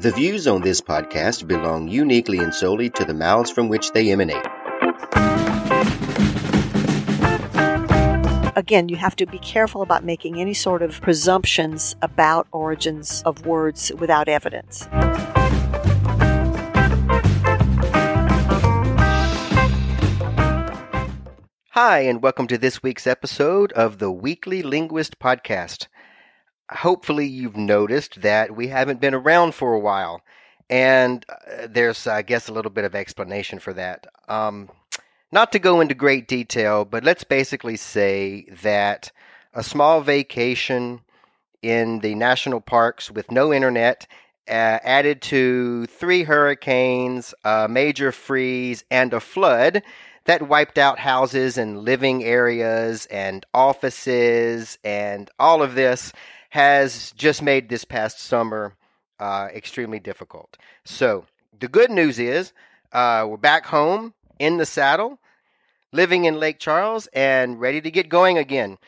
The views on this podcast belong uniquely and solely to the mouths from which they emanate. Again, you have to be careful about making any sort of presumptions about origins of words without evidence. Hi, and welcome to this week's episode of the Weekly Linguist Podcast. Hopefully, you've noticed that we haven't been around for a while, and uh, there's, I guess, a little bit of explanation for that. Um, not to go into great detail, but let's basically say that a small vacation in the national parks with no internet uh, added to three hurricanes, a major freeze, and a flood that wiped out houses and living areas and offices and all of this has just made this past summer uh, extremely difficult. So the good news is uh, we're back home in the saddle, living in Lake Charles, and ready to get going again.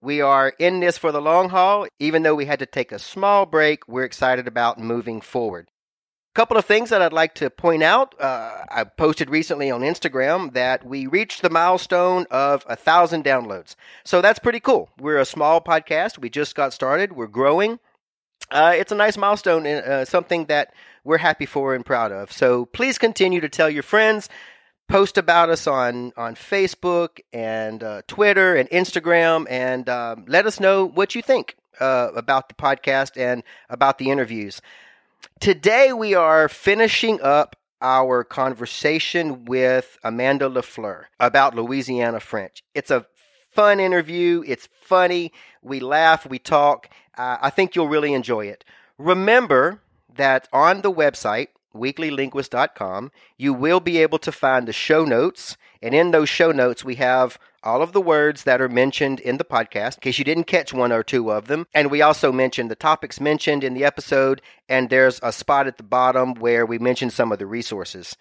We are in this for the long haul. Even though we had to take a small break, we're excited about moving forward couple of things that I'd like to point out. Uh, I posted recently on Instagram that we reached the milestone of a thousand downloads. So that's pretty cool. We're a small podcast. We just got started. We're growing. Uh, it's a nice milestone and uh, something that we're happy for and proud of. So please continue to tell your friends. Post about us on, on Facebook and uh, Twitter and Instagram and um, let us know what you think uh, about the podcast and about the interviews. Today we are finishing up our conversation with Amanda Lafleur about Louisiana French. It's a fun interview. It's funny. We laugh, we talk. Uh, I think you'll really enjoy it. Remember that on the website, weeklylinguist.com, you will be able to find the show notes. And in those show notes, we have all of the words that are mentioned in the podcast, in case you didn't catch one or two of them. And we also mentioned the topics mentioned in the episode, and there's a spot at the bottom where we mention some of the resources.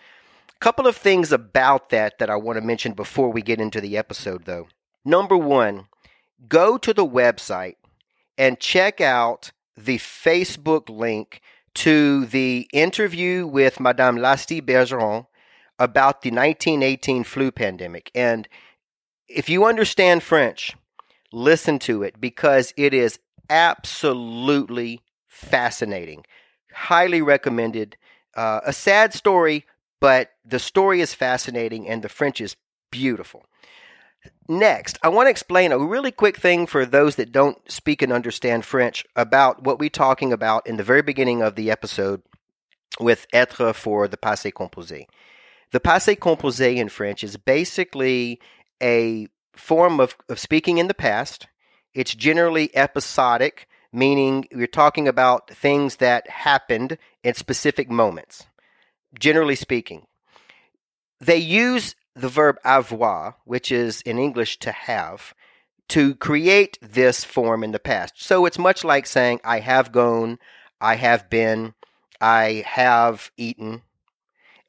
A couple of things about that that I want to mention before we get into the episode, though. Number one, go to the website and check out the Facebook link to the interview with Madame Lastie Bergeron about the 1918 flu pandemic. And if you understand French, listen to it because it is absolutely fascinating. Highly recommended. Uh, a sad story, but the story is fascinating and the French is beautiful. Next, I want to explain a really quick thing for those that don't speak and understand French about what we're talking about in the very beginning of the episode with être for the passé composé. The passé composé in French is basically a form of, of speaking in the past. It's generally episodic, meaning you're talking about things that happened in specific moments, generally speaking. They use the verb avoir, which is in English to have, to create this form in the past. So it's much like saying, I have gone, I have been, I have eaten.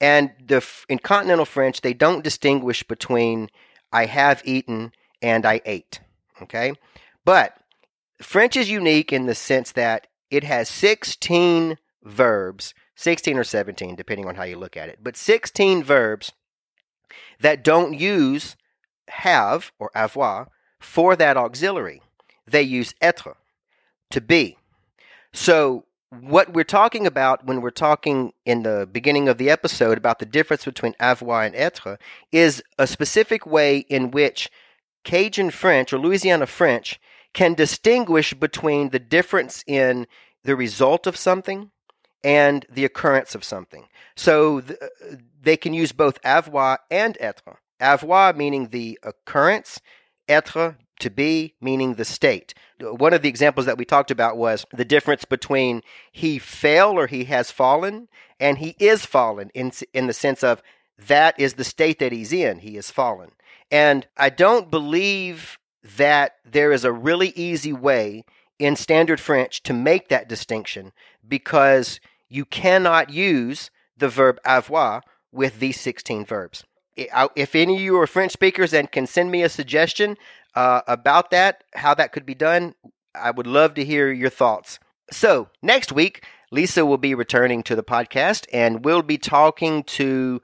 And the, in continental French, they don't distinguish between I have eaten and I ate. Okay? But French is unique in the sense that it has 16 verbs, 16 or 17, depending on how you look at it, but 16 verbs that don't use have or avoir for that auxiliary. They use être, to be. So, what we're talking about when we're talking in the beginning of the episode about the difference between avoir and être is a specific way in which Cajun French or Louisiana French can distinguish between the difference in the result of something and the occurrence of something. So, th- uh, they can use both avoir and être. Avoir meaning the occurrence, être to be meaning the state. One of the examples that we talked about was the difference between he fell or he has fallen and he is fallen in in the sense of that is the state that he's in. He is fallen. And I don't believe that there is a really easy way in standard French to make that distinction because you cannot use the verb avoir with these 16 verbs. If any of you are French speakers and can send me a suggestion uh, about that, how that could be done, I would love to hear your thoughts. So, next week, Lisa will be returning to the podcast and we'll be talking to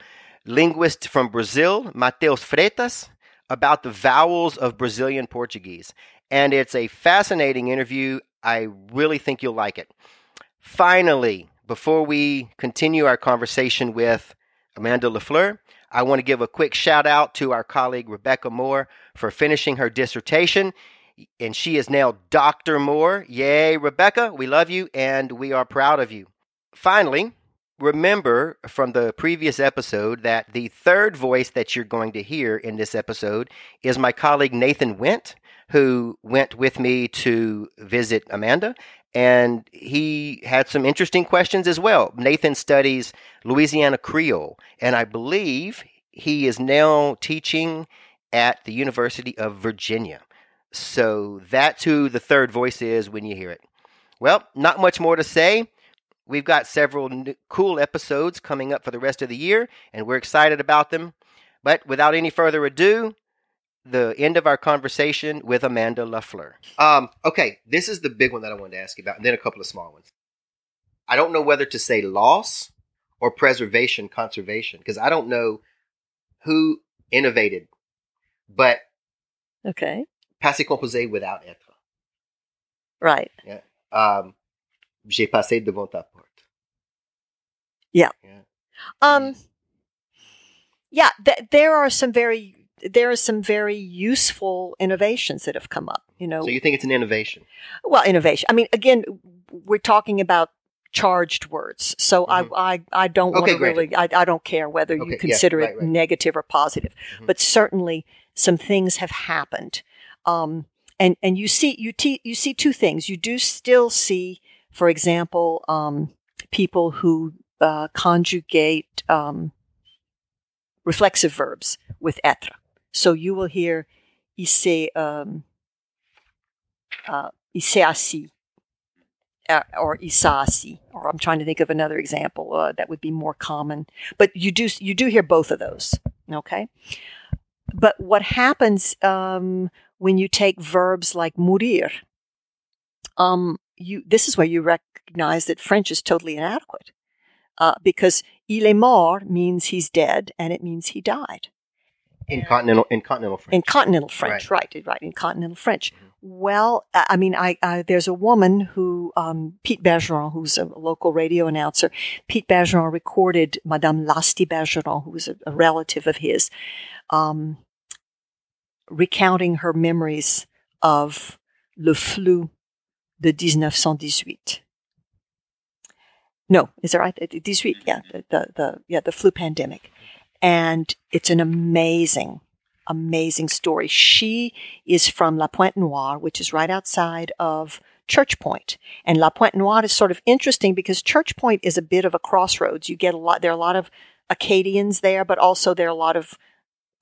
linguist from Brazil, Mateus Freitas, about the vowels of Brazilian Portuguese. And it's a fascinating interview. I really think you'll like it. Finally, before we continue our conversation with Amanda Lafleur, I want to give a quick shout out to our colleague Rebecca Moore for finishing her dissertation. And she is now Dr. Moore. Yay, Rebecca. We love you and we are proud of you. Finally, remember from the previous episode that the third voice that you're going to hear in this episode is my colleague Nathan Went, who went with me to visit Amanda. And he had some interesting questions as well. Nathan studies Louisiana Creole, and I believe he is now teaching at the University of Virginia. So that's who the third voice is when you hear it. Well, not much more to say. We've got several cool episodes coming up for the rest of the year, and we're excited about them. But without any further ado, the end of our conversation with Amanda Lafleur. Um, okay, this is the big one that I wanted to ask you about, and then a couple of small ones. I don't know whether to say loss or preservation, conservation, because I don't know who innovated, but okay, passé composé without être. Right. Yeah. Um, j'ai passé devant ta porte. Yeah. Yeah. Um. Yeah, th- there are some very there are some very useful innovations that have come up. You know, So you think it's an innovation? well, innovation. I mean, again, we're talking about charged words, so Mhm. I, I I don't want to really. I, I don't care whether Okay, you yeah, consider right, it right. negative or positive, Mhm. but certainly some things have happened. Um, and and you see you te- you see two things. You do still see, for example, um, people who uh, conjugate um, reflexive verbs with être. So you will hear il s'est um, uh, uh, or assis. Or I'm trying to think of another example uh, that would be more common. But you do you do hear both of those. Okay. But what happens um, when you take verbs like mourir? Um, you this is where you recognize that French is totally inadequate uh, because il est mort means he's dead and it means he died In continental in continental French. in continental French, right? Right, in continental French. Well, I mean, I, I there's a woman who um, Pete Bergeron, who's a local radio announcer. Pete Bergeron recorded Madame Lasty Bergeron, who was a, a relative of his, um, recounting her memories of le flou de 1918. No, is that right? 18, yeah, the, the, the yeah the flu pandemic, and it's an amazing, amazing story. She is from La Pointe Noire, which is right outside of Church Point. And La Pointe Noire is sort of interesting because Church Point is a bit of a crossroads. You get a lot. There are a lot of Acadians there, but also there are a lot of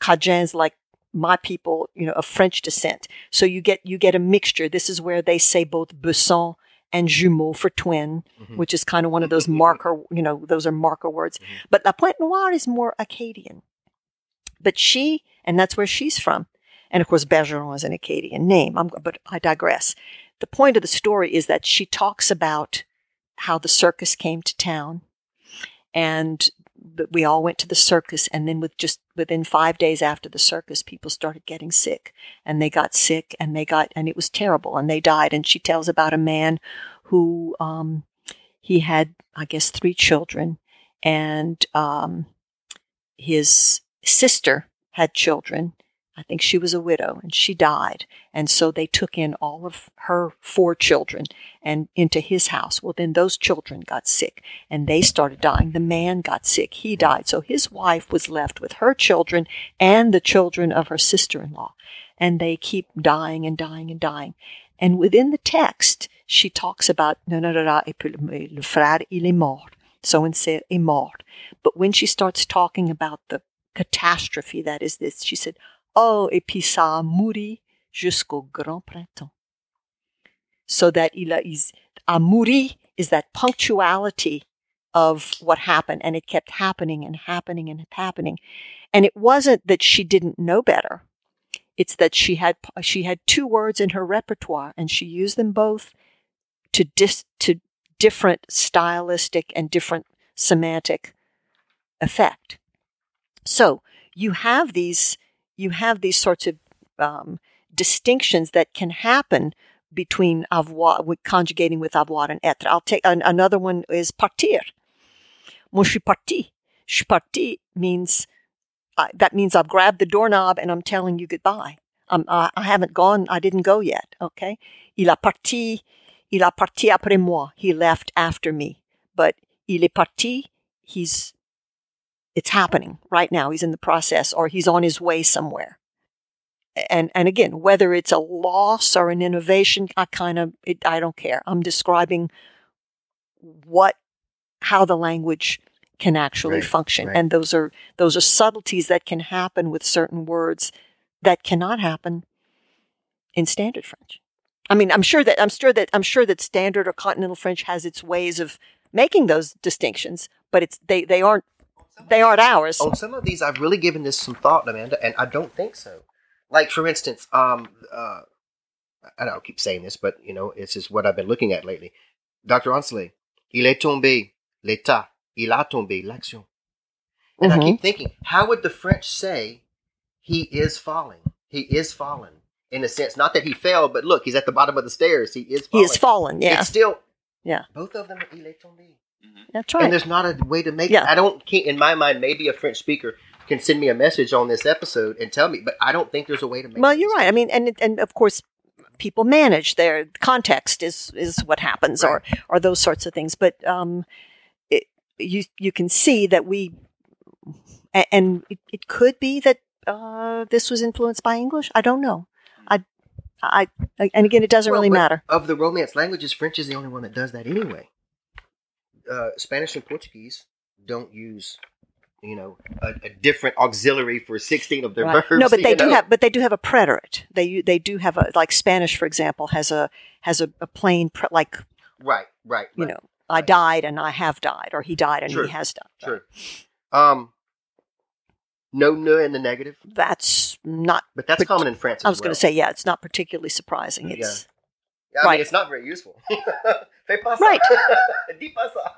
Cajuns like my people, you know, of French descent. So you get you get a mixture. This is where they say both Besson and jumeau for twin, Mhm. which is kind of one of those marker, you know, those are marker words. Mhm. But La Pointe Noire is more Acadian. But she, and that's where she's from. And of course, Bergeron is an Acadian name. I'm, but I digress. The point of the story is that she talks about how the circus came to town and that we all went to the circus and then with just within five days after the circus people started getting sick. And they got sick and they got and it was terrible and they died. And she tells about a man who um, he had i guess three children and um, his sister had children i think she was a widow and she died and so they took in all of her four children and into his house well then those children got sick and they started dying. The man got sick. He died. So his wife was left with her children and the children of her sister in law. And they keep dying and dying and dying. And within the text, she talks about, no, no, no, no, le frère, il est mort. So and say, est mort. But when she starts talking about the catastrophe that is this, she said, oh, et puis ça a mouru jusqu'au grand printemps. So that il a, is, a mouru is that punctuality of what happened and it kept happening and happening and happening and it wasn't that she didn't know better it's that she had she had two words in her repertoire and she used them both to dis to different stylistic and different semantic effect. So you have these you have these sorts of um, distinctions that can happen between avoir, with conjugating with avoir and être. I'll take an, another one is partir. Moi, je suis parti. Je suis parti means uh, that means I've grabbed the doorknob and I'm telling you goodbye. I, I haven't gone. I didn't go yet. Okay. Il a parti. Il a parti après moi. He left after me. But il est parti. He's. It's happening right now. He's in the process, or he's on his way somewhere. And and again, whether it's a loss or an innovation, I kind of it, I don't care. I'm describing what how the language can actually Right, function, right. and those are those are subtleties that can happen with certain words that cannot happen in standard French. I mean, I'm sure that I'm sure that I'm sure that standard or continental French has its ways of making those distinctions, but it's they they aren't they aren't ours. On some of these, I've really given this some thought, Amanda, and I don't think so. Like, for instance, um, uh, and I'll keep saying this, but you know, this is what I've been looking at lately. Dr. Ancelet, il est tombé, l'état, il a tombé, l'action. And I Mhm. keep thinking, how would the French say he is falling? He is fallen. In a sense, not that he fell, but look, he's at the bottom of the stairs. He is He is fallen. Yeah, It's still, Yeah. Both of them are il est tombé. That's And there's not a way to make Yeah. I don't can't in my mind maybe a French speaker can send me a message on this episode and tell me, but I don't think there's a way to make Well, you're right. I mean, and and of course, people manage their context is is what happens, or or those sorts of things. But um, it, you you can see that we, and it, it could be that uh, this was influenced by English. I don't know. I, I, and again, it doesn't Well, really matter. Of the Romance languages, French is the only one that does that anyway. Uh, Spanish and Portuguese don't use, you know, a, a different auxiliary for sixteen of their Right. verbs. No, but they do know? have, but they do have a preterite. They they do have a like Spanish, for example, has a has a, a plain pre, like right, right, you right. know, I died and I have died, or he died and True. he has died. True. Um, no, no in the negative, That's not. but that's But- common in France. I as was going to say, yeah, it's not particularly surprising. Yeah. It's I right. mean, it's not very useful. Fais pas ça. Right. Dis pas ça.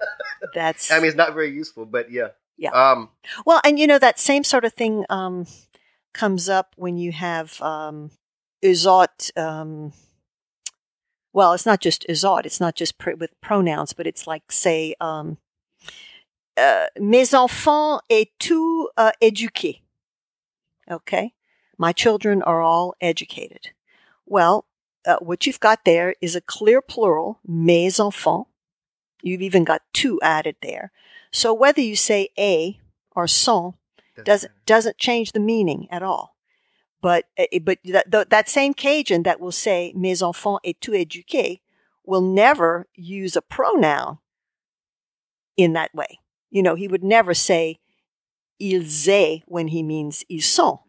that's I mean, it's not very useful, but yeah. Yeah. Um, well, and you know that same sort of thing um, comes up when you have um, uzot. Um, well, it's not just uzot. It's not just pr- with pronouns, but it's like say, um, uh, mes enfants et tout uh, éduqués. Okay, my children are all educated. Well, uh, what you've got there is a clear plural, mes enfants. You've even got two added there. So whether you say a or son doesn't doesn't change the meaning at all. But uh, but that that same Cajun that will say mes enfants et tout éduqués will never use a pronoun in that way. You know, he would never say ils aient when he means ils sont,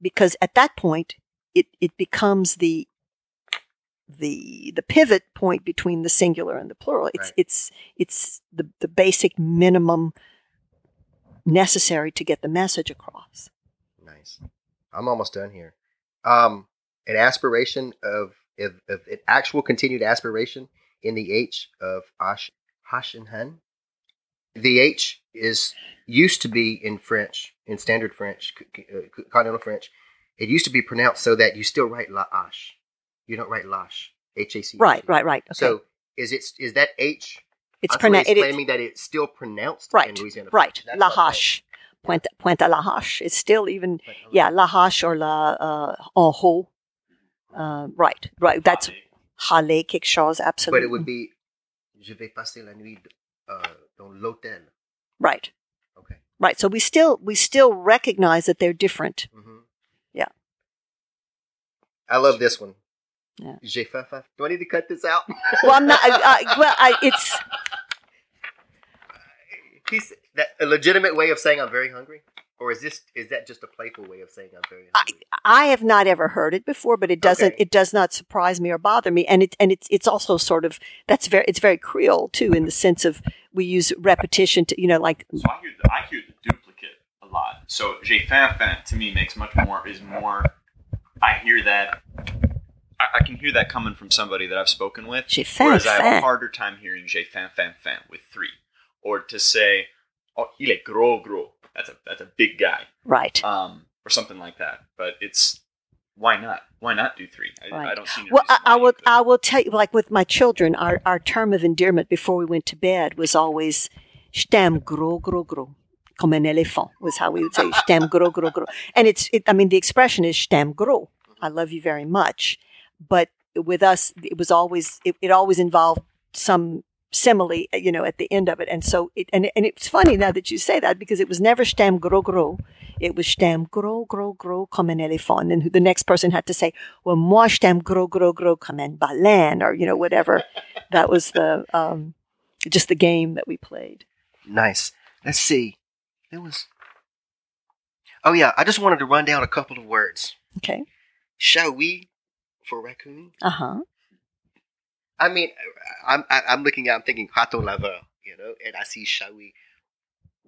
because at that point it it becomes the the the pivot point between the singular and the plural. It's Right. it's it's the the basic minimum necessary to get the message across. Nice. I'm almost done here. Um, an aspiration of, of, of an actual continued aspiration in the H of Ash, Hash and Hun. The H is used to be in French, in standard French, uh, continental French. It used to be pronounced so that you still write la Ash. You don't write lash. H A C. Right, right, right. Okay. So is it is that H? it's pronounced. It, it, claiming that it's still pronounced right, in Louisiana. right. French. That's La what I'm hache, pointe, pointe à la hache. It's still even saying. yeah, la hache or la uh, en haut. Uh, right, right. That's halle quelque chose. Absolutely. But it would be, je vais passer la nuit uh, dans l'hôtel. right, Okay. right. So we still we still recognize that they're different. hmm Yeah. I love this one. Yeah. J'ai faim, faim. Do I need to cut this out? Well, I'm not. I, I, well, I, it's He's that a legitimate way of saying I'm very hungry, or is this is that just a playful way of saying I'm very I, hungry? I have not ever heard it before, but it doesn't. Okay. It does not surprise me or bother me, and it and it's it's also sort of that's very it's very Creole too in the sense of we use repetition to you know like So I hear the I hear the duplicate a lot. So j'ai faim faim to me makes much more is more. I hear that I, I can hear that coming from somebody that I've spoken with. J'ai faim, Whereas I have a harder time hearing j'ai faim, faim, faim with three. Or to say, oh, il est gros, gros. That's a, that's a big guy. Right. Um, or something like that. But it's, why not? Why not do three? I, Right. I don't see no Well, I, I will. I will tell you, like with my children, our, our term of endearment before we went to bed was always "stem gros, gros, gros," comme un éléphant was how we would say "stem gros, gros, gros." And it's, it, I mean, the expression is "Je t'aime gros." I love you very much, but with us, it was always it, it always involved some simile, you know, at the end of it. And so, it, and and it's funny now that you say that because it was never stem gros, gros." It was stem t'aime gros, gros, gros comme un éléphant," and the next person had to say, well, moi stem t'aime gros, gros, gros comme un baleine, or, you know, whatever. that was the, um, just the game that we played. Nice. Let's see. There was. Oh yeah, I just wanted to run down a couple of words. Okay. Shall we for raccoon? Uh huh. I mean, I'm I'm looking at I'm thinking raton laveur, you know, and I see shall we.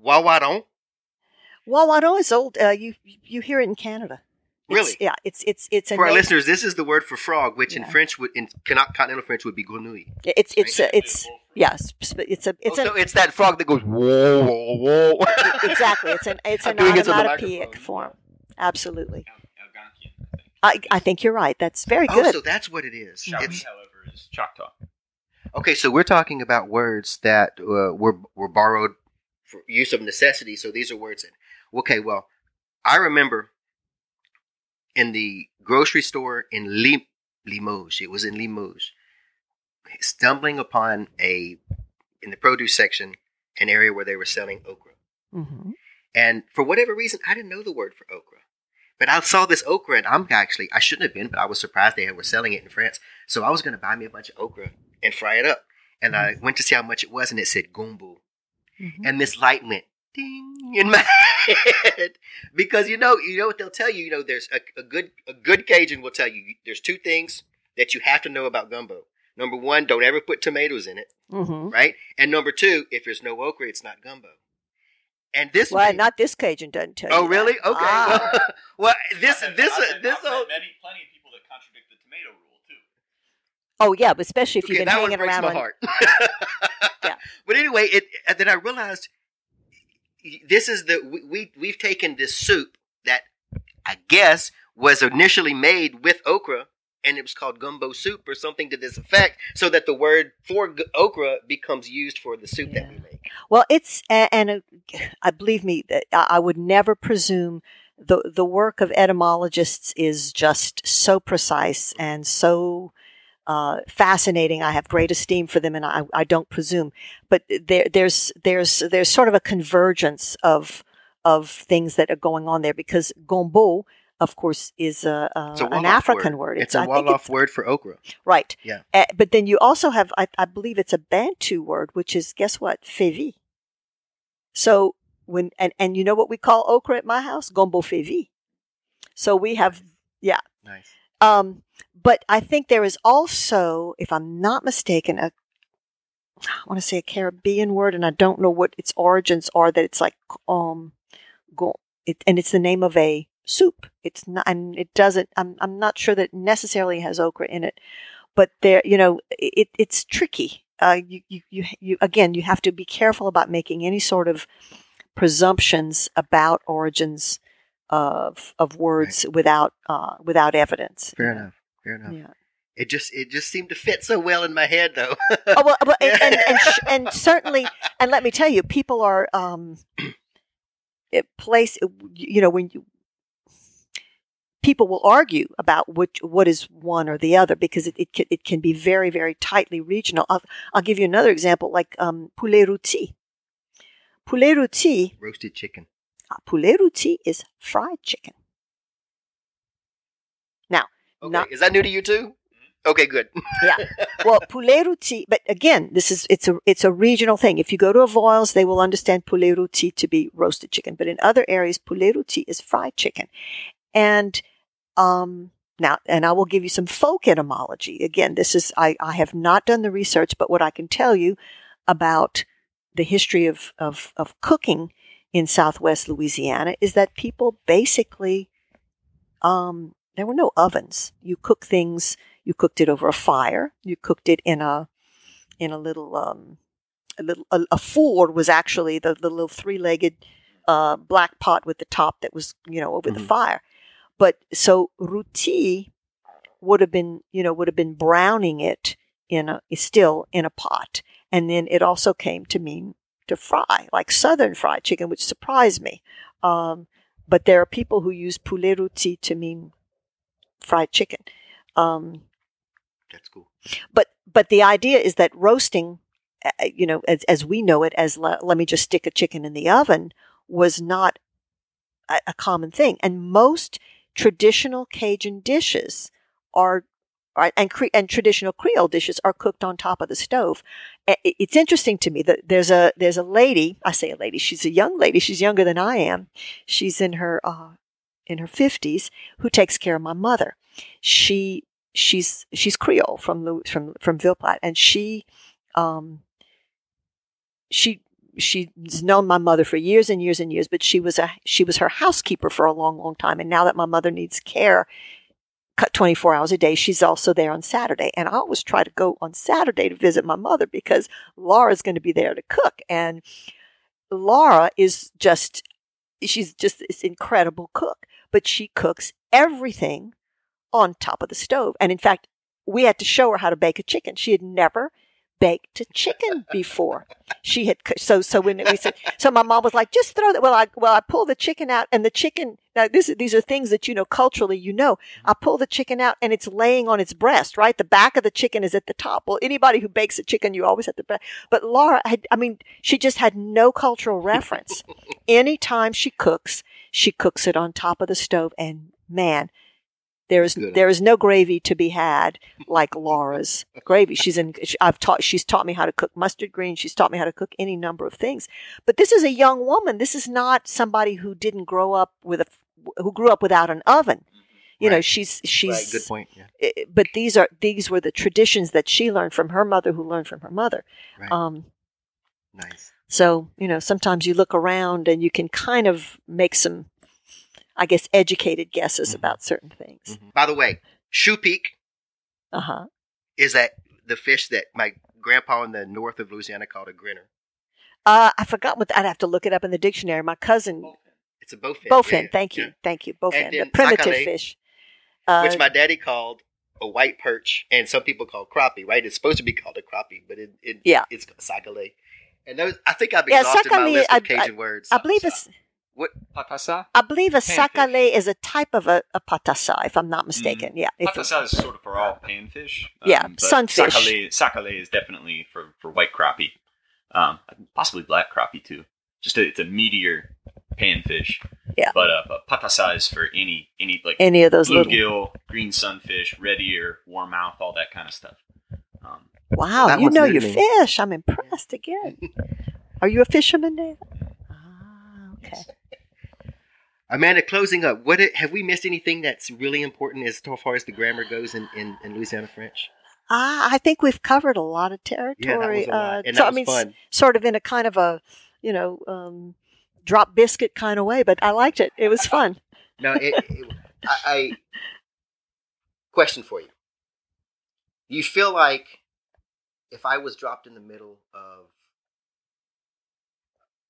ouaouaron. Wawaro is old. Uh, you, you hear it in Canada. It's- Really? Yeah. It's, it's, it's a For our listeners, this is the word for frog, which in French would in continental French would be grenouille. It's, it's, Right? a, it's, yes, it's a, it's oh, a, so it's that frog that goes whoa whoa whoa. exactly. It's an, it's an doing this on the onomatopoeic microphone. form. Absolutely. Algonquian, I think. I, I think you're right. That's very good. oh, good. so that's what it is. Shawi, It's, however, is Choctaw. okay, so we're talking about words that uh, were were borrowed for use of necessity. So these are words that. Okay, well, I remember in the grocery store in Lim- Limoges. It was in Limoges. Stumbling upon a in the produce section an area where they were selling okra. hmm And for whatever reason, I didn't know the word for okra. But I saw this okra, and I'm actually, I shouldn't have been, but I was surprised they were selling it in France. So I was going to buy me a bunch of okra and fry it up. And I went to see how much it was, and it said gumbo. hmm And this light went ding in my head. because you know, you know what they'll tell you, you know, there's a, a good a good Cajun will tell you there's two things that you have to know about gumbo. Number one, don't ever put tomatoes in it, hmm right? And number two, if there's no okra, it's not gumbo. And this Well, made- not this Cajun doesn't tell Oh, you. Oh, really? that. Okay. Ah. well, this I've this I've met- this I've met many, plenty of people that contradict the tomato rule too. Oh, yeah, but especially if you've okay, been that one hanging breaks around my on heart. Yeah. But anyway, it and then I realized this is the we, we we've taken this soup that I guess was initially made with okra and it was called gumbo soup or something to this effect so that the word for g- okra becomes used for the soup that we make. Well, it's and uh, I believe me that I I would never presume the the work of etymologists is just so precise and so uh, fascinating. I have great esteem for them, and I, I don't presume. But there there's there's there's sort of a convergence of of things that are going on there because gombo, of course, is a, a a an African word. It's, a I think Wolof word for okra. Right. Yeah. Uh, but then you also have, I, I believe it's a Bantu word, which is, guess what? Fevi. So when, and, and you know what we call okra at my house? Gombo fevi. So we have, yeah. Nice. um, but I think there is also, if I'm not mistaken, a, I want to say a Caribbean word, and I don't know what its origins are. That it's like, um, go, it, and it's the name of a soup. It's not, and it doesn't. I'm I'm not sure that it necessarily has okra in it, but there, you know, it it's tricky. Uh, you, you you you again, you have to be careful about making any sort of presumptions about origins of of words without uh, without evidence. Fair enough. Fair enough. Yeah. It just it just seemed to fit so well in my head though. oh well, well and, and, and, sh- and certainly, and let me tell you, people are um, it place. You know, when you people will argue about which what is one or the other because it it can, it can be very very tightly regional. I'll, I'll give you another example, like um, poulet rôti. Poulet rôti, Roasted chicken. uh, poulet rôti is fried chicken. Now, okay. Not- Is that new to you too? Okay, good. Yeah. Well, poulet rôti, but again, this is it's a it's a regional thing. If you go to Avoyelles, they will understand poulet rôti to be roasted chicken, but in other areas, poulet rôti is fried chicken. And um now, and I will give you some folk etymology. Again, this is I I have not done the research, but what I can tell you about the history of of of cooking in Southwest Louisiana is that people basically um there were no ovens. You cook things You cooked it over a fire. You cooked it in a in a little um, a little a, a four was actually the, the little three legged uh, black pot with the top that was you know over the Mhm. fire. But so roti would have been you know would have been browning it in a still in a pot, and then it also came to mean to fry like southern fried chicken, which surprised me. Um, but there are people who use poulet roti to mean fried chicken. Um, That's cool. but but the idea is that roasting uh, you know as, as we know it as le- let me just stick a chicken in the oven was not a, a common thing and most traditional cajun dishes are are- and cre- and traditional creole dishes are cooked on top of the stove. It's interesting to me that there's a there's a lady i say a lady she's a young lady she's younger than i am. She's in her uh in her 50s who takes care of my mother. She she's she's Creole from from from Ville Platte, and she um she she's known my mother for years and years and years, but she was a she was her housekeeper for a long, long time, and now that my mother needs care. Cut 24 hours a day. She's also there on Saturday. And I always try to go on Saturday to visit my mother because Laura's going to be there to cook. And Laura is just, she's just this incredible cook, but she cooks everything on top of the stove. And in fact, we had to show her how to bake a chicken. She had never baked a chicken before. She had so so when we said so, my mom was like, "Just throw that." Well, I well I pull the chicken out, and the chicken. Now this these are things that you know culturally. You know, mm-hmm. I pull the chicken out, and it's laying on its breast. Right, the back of the chicken is at the top. Well, anybody who bakes a chicken, you always have to. But Laura had, I mean, she just had no cultural reference. Anytime she cooks, she cooks it on top of the stove, and man, there is there is no gravy to be had like Laura's gravy. She's in. I've taught. She's taught me how to cook mustard greens. She's taught me how to cook any number of things. But this is a young woman. This is not somebody who didn't grow up with a who grew up without an oven. You know, she's she's right. Good point. Yeah. eh, but these are these were the traditions that she learned from her mother who learned from her mother Right. um nice. so you know sometimes you look around and you can kind of make some i guess educated guesses Mhm. about certain things Mhm. By the way, choupique uh-huh is that the fish that my grandpa in the north of Louisiana called a grinner. uh i forgot what i'd have to look it up in the dictionary my cousin It's a bowfin. bowfin yeah, yeah, thank you yeah. thank you bowfin the primitive sac-à-lait, fish uh, Which my daddy called a white perch, and some people call crappie. Right? It's supposed to be called a crappie, but it, it Yeah. it's sac-à-lait. And those, I think I've Yeah, exhausted my sac-à-lait, list I- of Cajun words. i believe it's What patassa? i believe a Panfish. sac-à-lait is a type of a, a patassa if i'm not mistaken yeah if, Patassa is sort of for all panfish. Yeah, sunfish. Sac-à-lait, sac-à-lait is definitely for, for white crappie. Um, possibly black crappie too. Just a, it's a meatier panfish. Yeah. But uh, but patassa is for any any like any of those little bluegill, green sunfish, red ear, warmouth, all that kind of stuff. Um, wow you know your fish i'm impressed again are you a fisherman Dave? Amanda, closing up, what it, have we missed anything that's really important as far as the grammar goes in, in, in Louisiana French? Ah, I think we've covered a lot of territory. Yeah, that was a lot, uh, and so I mean, fun. sort of in a kind of a, you know, um, drop biscuit kind of way. But I liked it. It was fun. No, it, it, I, I question for you. You feel like if I was dropped in the middle of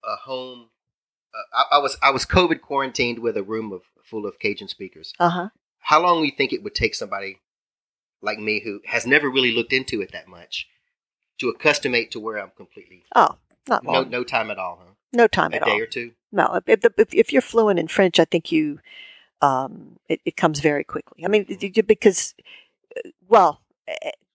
a home, uh, I, I was I was COVID quarantined with a room of full of Cajun speakers. Uh huh. How long do you think it would take somebody like me who has never really looked into it that much to accustomate to where I'm completely Oh, not no long. no time at all, huh? No time A at all. A day or two. No, if, if, if you're fluent in French, I think you, um, it, it comes very quickly. I mean, Mm-hmm. because, uh, well,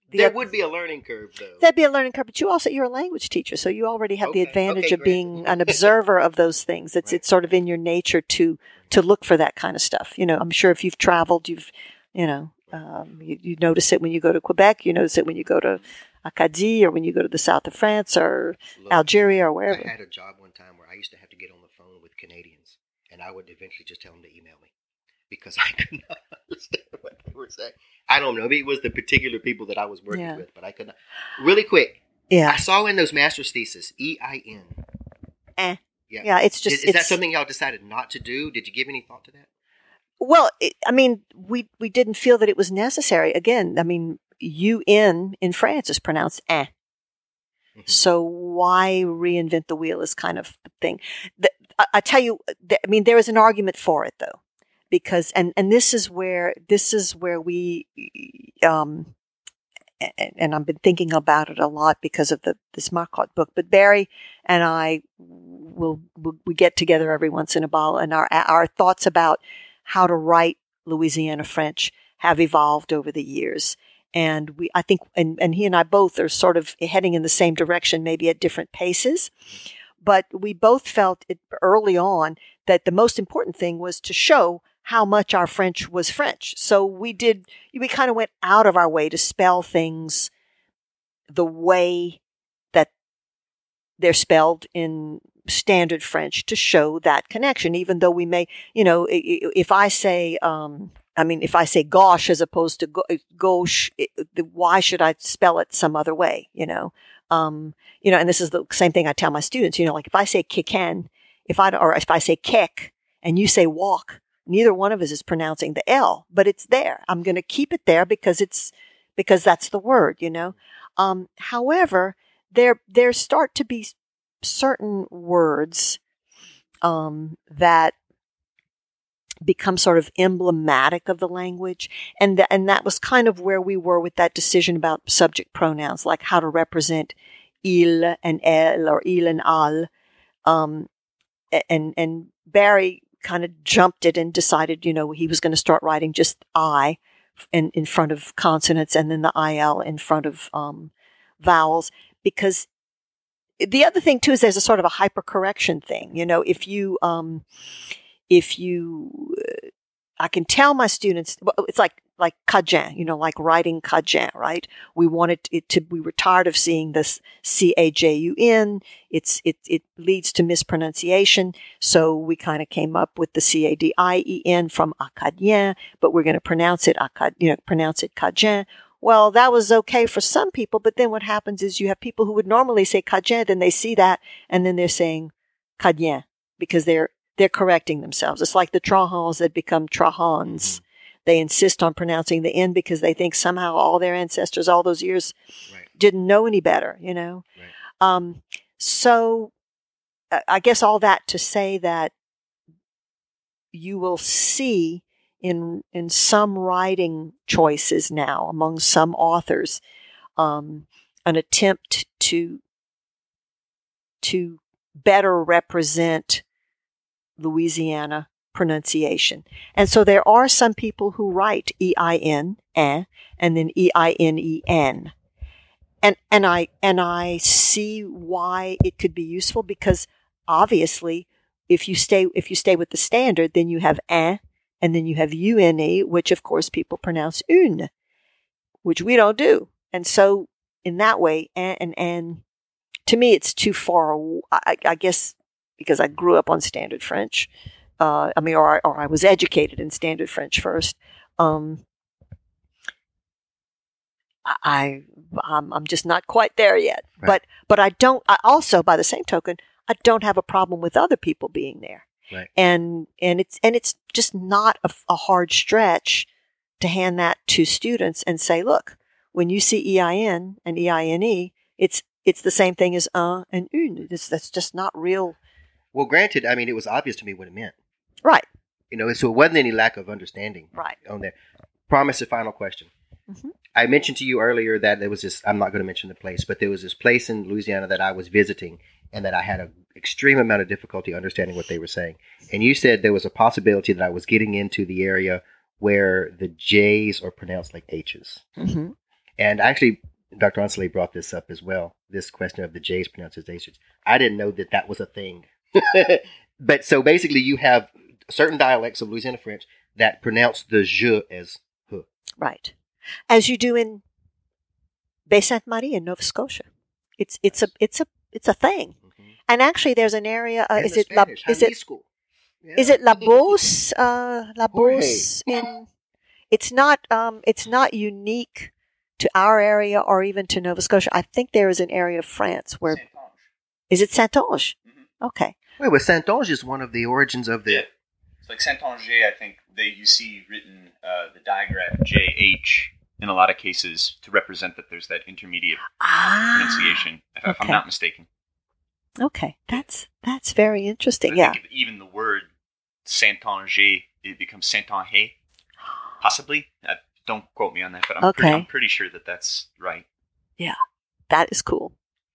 the There would be a learning curve though. That'd be a learning curve, but you also you're a language teacher, so you already have the advantage okay, of being an observer of those things. It's Right. it's sort of in your nature to to look for that kind of stuff. You know, I'm sure if you've traveled, you've you know um, you, you notice it when you go to Quebec, you notice it when you go to Acadie or when you go to the south of France or Look, Algeria or wherever I had a job one time where I used to have to get on the phone with Canadians, and I would eventually just tell them to email me because I could not understand what they were saying. I don't know. Maybe it was the particular people that I was working Yeah. with, but I could not. Really quick, Yeah. I saw in those master's thesis E I N. Eh. Yeah. yeah. It's just Is, is that something y'all decided not to do? Did you give any thought to that? Well, it, I mean, we we didn't feel that it was necessary. Again, I mean, UN in France is pronounced eh. Mhm. So why reinvent the wheel is kind of the thing. The, I, I tell you, the, I mean, there is an argument for it though, because and and this is where this is where we, um, and, and I've been thinking about it a lot because of the this Marcotte book. But Barry and I will, we get together every once in a while, and our our thoughts about how to write Louisiana French have evolved over the years. And we, I think, and, and he and I both are sort of heading in the same direction, maybe at different paces. But we both felt it early on that the most important thing was to show how much our French was French. So we did, we kind of went out of our way to spell things the way that they're spelled in standard French to show that connection, even though we may, you know, if I say, um, I mean, if I say gauche as opposed to go- gauche, why should I spell it some other way? You know, um, you know, and this is the same thing I tell my students. You know, like if I say kicken, if I or if I say kick and you say walk, neither one of us is pronouncing the L, but it's there. I'm going to keep it there because it's because that's the word. You know. Um, however, there there start to be certain words um, that become sort of emblematic of the language and th- and that was kind of where we were with that decision about subject pronouns like how to represent il and elle or il and al um, and and Barry kind of jumped it and decided you know he was going to start writing just i in in front of consonants and then the il in front of um, vowels because the other thing too is there's a sort of a hypercorrection thing. You know, if you um, if you, uh, I can tell my students, it's like like Cajun, you know, like writing Cajun, right? We wanted it to. We were tired of seeing this C A J U N. It's it it leads to mispronunciation, so we kind of came up with the C A D I E N from Acadien, but we're going to pronounce it Acad, you know, pronounce it Cajun. Well, that was okay for some people, but then what happens is you have people who would normally say Cajun, then they see that, and then they're saying Cadien because they're they're correcting themselves. It's like the Trahans that become Trahans. They insist on pronouncing the N because they think somehow all their ancestors all those years Right. didn't know any better, you know? Right. Um, so uh, I guess all that to say that you will see in in some writing choices now among some authors um, an attempt to to better represent Louisiana pronunciation. And so there are some people who write E I N eh, and then E I N E N. And and I and I see why it could be useful because obviously if you stay if you stay with the standard then you have eh and then you have une which of course people pronounce un, which we don't do. And so in that way eh and and to me it's too far I, I guess because I grew up on standard French uh, I mean, or I, or I was educated in standard French first. Um, I I'm, I'm just not quite there yet. Right. But but I don't. I also, by the same token, I don't have a problem with other people being there. Right. And and it's and it's just not a, a hard stretch to hand that to students and say, look, when you see EIN and EINE, it's it's the same thing as un and une. It's, that's just not real. Well, granted, I mean, it was obvious to me what it meant. Right. You know, so it wasn't any lack of understanding Right. on there. Promise a final question. Mhm. I mentioned to you earlier that there was this, I'm not going to mention the place, but there was this place in Louisiana that I was visiting and that I had an extreme amount of difficulty understanding what they were saying. And you said there was a possibility that I was getting into the area where the J's are pronounced like H's. Mm-hmm. And actually, Dr. Ancelet brought this up as well. This question of the J's pronounced as H's. I didn't know that that was a thing. but so basically, you have certain dialects of Louisiana French that pronounce the je as h. Right. As you do in Baie Sainte-Marie in Nova Scotia. It's it's a it's a it's a thing. And actually there's an area uh, is the it La, is high it. Yeah. is it La Beauce uh La Jorge. Beauce in it's not um it's not unique to our area or even to Nova Scotia. I think there is an area of France where Saintonge. is it Saintonge? Mhm. Okay. Wait, well, Saintonge is one of the origins of the. Yeah. It's like Saint-Anger, I think, they you see written uh, the digraph JH in a lot of cases to represent that there's that intermediate Ah, pronunciation, if, if I'm not mistaken. okay, that's that's very interesting. think Yeah. if even the word Saint-Anger, it becomes Saint-Anger, possibly. Uh, don't quote me on that, but I'm, pretty, I'm pretty sure that that's right. Yeah, that is cool.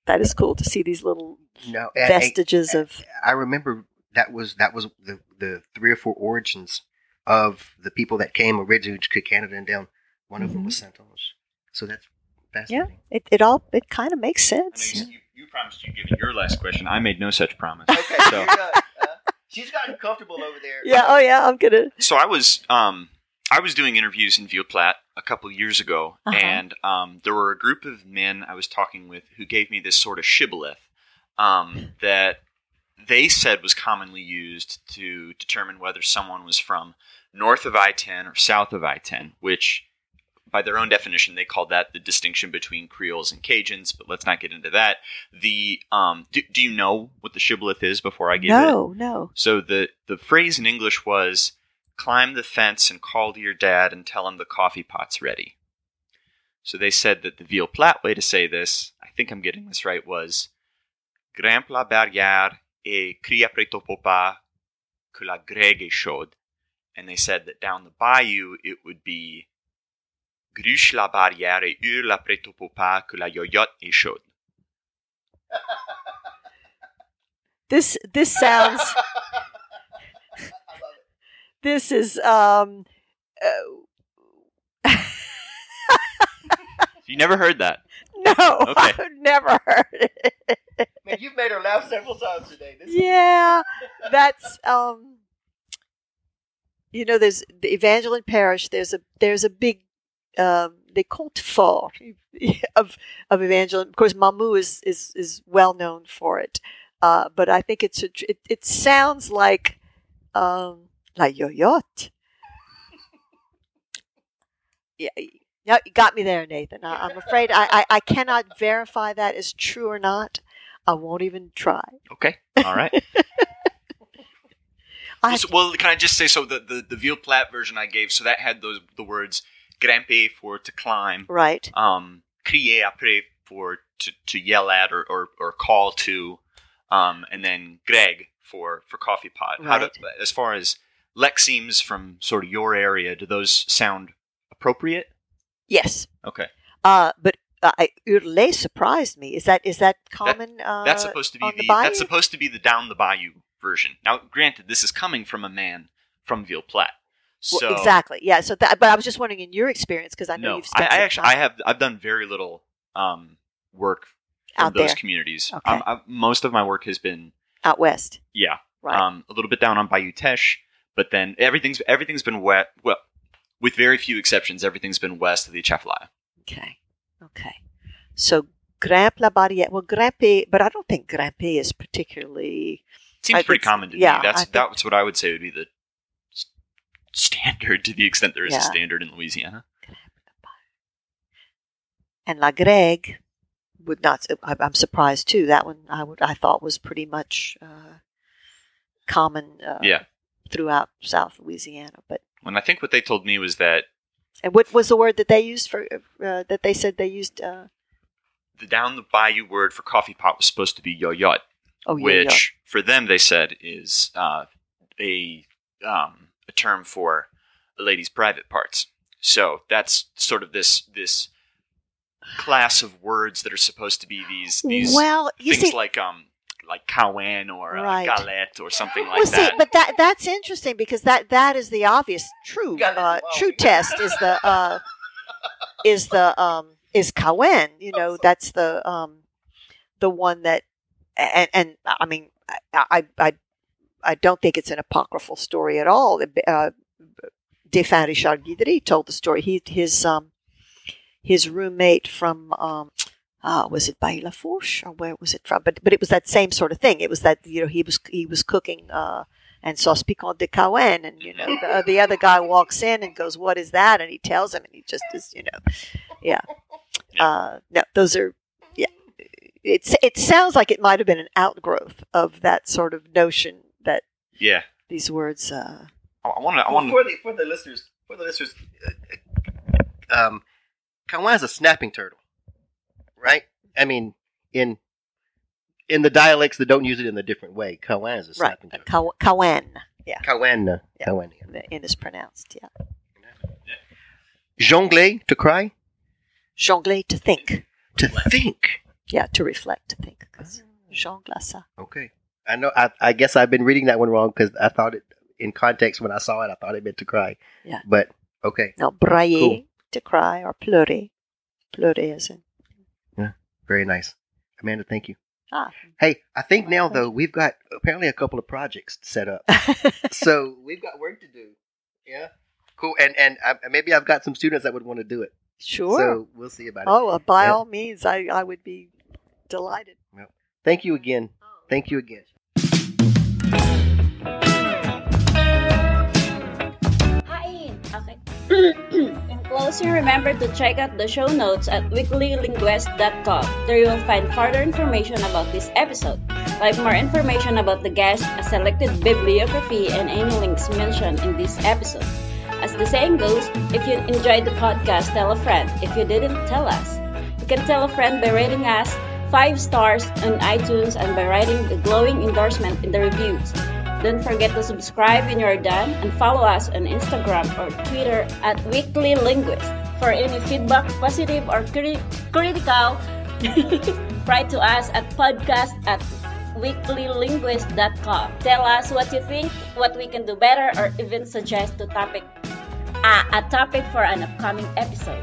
That is cool to see these little No, and- vestiges of. I remember that was that was the the three or four origins of the people that came originally to Canada and down. One of them was Saintonge. So that's fascinating. It, it all it kind of makes I know sense. you, you, you promised you given your last question. I made no such promise. Okay, So, you're. Uh, she's gotten comfortable over there. Yeah. Oh yeah. I'm gonna. so I was um I was doing interviews in Ville Platte a couple years ago, Uh-huh. and um, there were a group of men I was talking with who gave me this sort of shibboleth um, that they said was commonly used to determine whether someone was from north of I-10 or south of I-10, which by their own definition they called that the distinction between Creoles and Cajuns. But let's not get into that. The um, do, do you know what the shibboleth is before I give it? No. No. So the the phrase in English was climb the fence and call to your dad and tell him the coffee pot's ready. So they said that the Ville Platte way to say this, I think I'm getting this right, was la barrière et crie après ton papa que la chaude. And they said that down the bayou it would be gruche la barrière et hurle après ton papa que la yoyote est chaude. This this sounds. this is um. Uh, You never heard that. no, Okay. I've never heard it. Man, you've made her laugh several times today. This yeah, that's um. You know, there's the Evangeline Parish. There's a there's a big um, they call it fort of of Evangeline. Of course, Mamou is is is well known for it, uh, but I think it's a, it it sounds like um, la yoyote. yeah. You got me there, Nathan. I, I'm afraid I, I, I cannot verify that is true or not. I won't even try. Okay. All right. I well, can I just say so? The the, the Ville Platte version I gave, so that had those the words grimper for to climb, right. um, crier après for to, to yell at or, or, or call to, um, and then grègue for for coffee pot. How do, as far as lexemes from sort of your area, do those sound appropriate? Yes. Okay, Uh, but I, Hurle surprised me. Is that is that common? uh, that's supposed to be the, the that's supposed to be the down the bayou version. Now, granted, this is coming from a man from Ville Platte. Well, So exactly. Yeah. So, that, but I was just wondering in your experience because I know no, you've I, spent I some actually time I have I've done very little um, work Out those there. communities. Okay. Um, I, most of my work has been out west. yeah, Right. um, a little bit down on Bayou Teche, but then everything's everything's been wet. Well, with very few exceptions, everything's been west of the Atchafalaya. okay. Okay. So Grimpe la Barrière. Well, Grimpe, but I don't think Grimpe is particularly. Seems I- pretty common to yeah, me. That's think- that's what I would say would be the standard to the extent there is Yeah. a standard in Louisiana. And La grègue would not. I'm surprised too. That one I would I thought was pretty much uh, common. Uh, Yeah. Throughout South Louisiana, but When I think what they told me was that and what was the word that they used for uh, that they said they used? Uh, the down the bayou word for coffee pot was supposed to be yoyot, oh, which for them they said is uh, a um, a term for a lady's private parts. So that's sort of this this class of words that are supposed to be these these well, you things see, like um like cowan or uh, Right. galette or something like that. well, that. see, but that that's interesting because that that is the obvious true Got it. uh, Wow. true test is the uh, is the um is Kawen. You know, that's the um the one that and, and I mean I, I I I don't think it's an apocryphal story at all. Uh, Défunt Richard Guidry told the story. He his um his roommate from um uh, was it Bay Lafourche or where was it from? But but it was that same sort of thing. It was that you know he was he was cooking uh, and sauce piquant de Caen, and you know the, the other guy walks in and goes, "What is that?" And he tells him, and he just is you know, yeah. Yeah. Uh, no, those are yeah. It's it sounds like it might have been an outgrowth of that sort of notion that yeah, these words uh, I want to. I want for the for the listeners for the listeners, uh, um, kawan is a snapping turtle, right? I mean, in in the dialects that don't use it in a different way, kawan is a Right. snapping turtle. Kaw- Kawan. Yeah. Kawan, uh, Yeah. N is pronounced. Yeah. Jongle to cry, Jongler to think. to think. Yeah, to reflect, to think. 'cause Jongle ça. Okay, I know. I, I guess I've been reading that one wrong because I thought it in context when I saw it. I thought it meant to cry. Yeah. but okay, No, brailler Cool. to cry or pleurer. Pleurer as in. Very nice, Amanda. Thank you. Ah. Hey, I think now though we've got apparently a couple of projects set up. so we've got work to do. Yeah, cool. And and I, maybe I've got some students that would want to do it. sure. So we'll see about it. oh, by Yeah. all means, I, I would be delighted. Thank you again. Thank you again. In closing, remember to check out the show notes at weeklylinguist.com. There you will find further information about this episode, like more information about the guest, a selected bibliography, and any links mentioned in this episode. As the saying goes, if you enjoyed the podcast, tell a friend. If you didn't, tell us. You can tell a friend by rating us 5 stars on iTunes and by writing a glowing endorsement in the reviews. Don't forget to subscribe when you're done and follow us on Instagram or Twitter at Weekly Linguist. For any feedback, positive or cri- critical, write to us at podcast at weeklylinguist.com. Tell us what you think, what we can do better, or even suggest a topic, uh, a topic for an upcoming episode.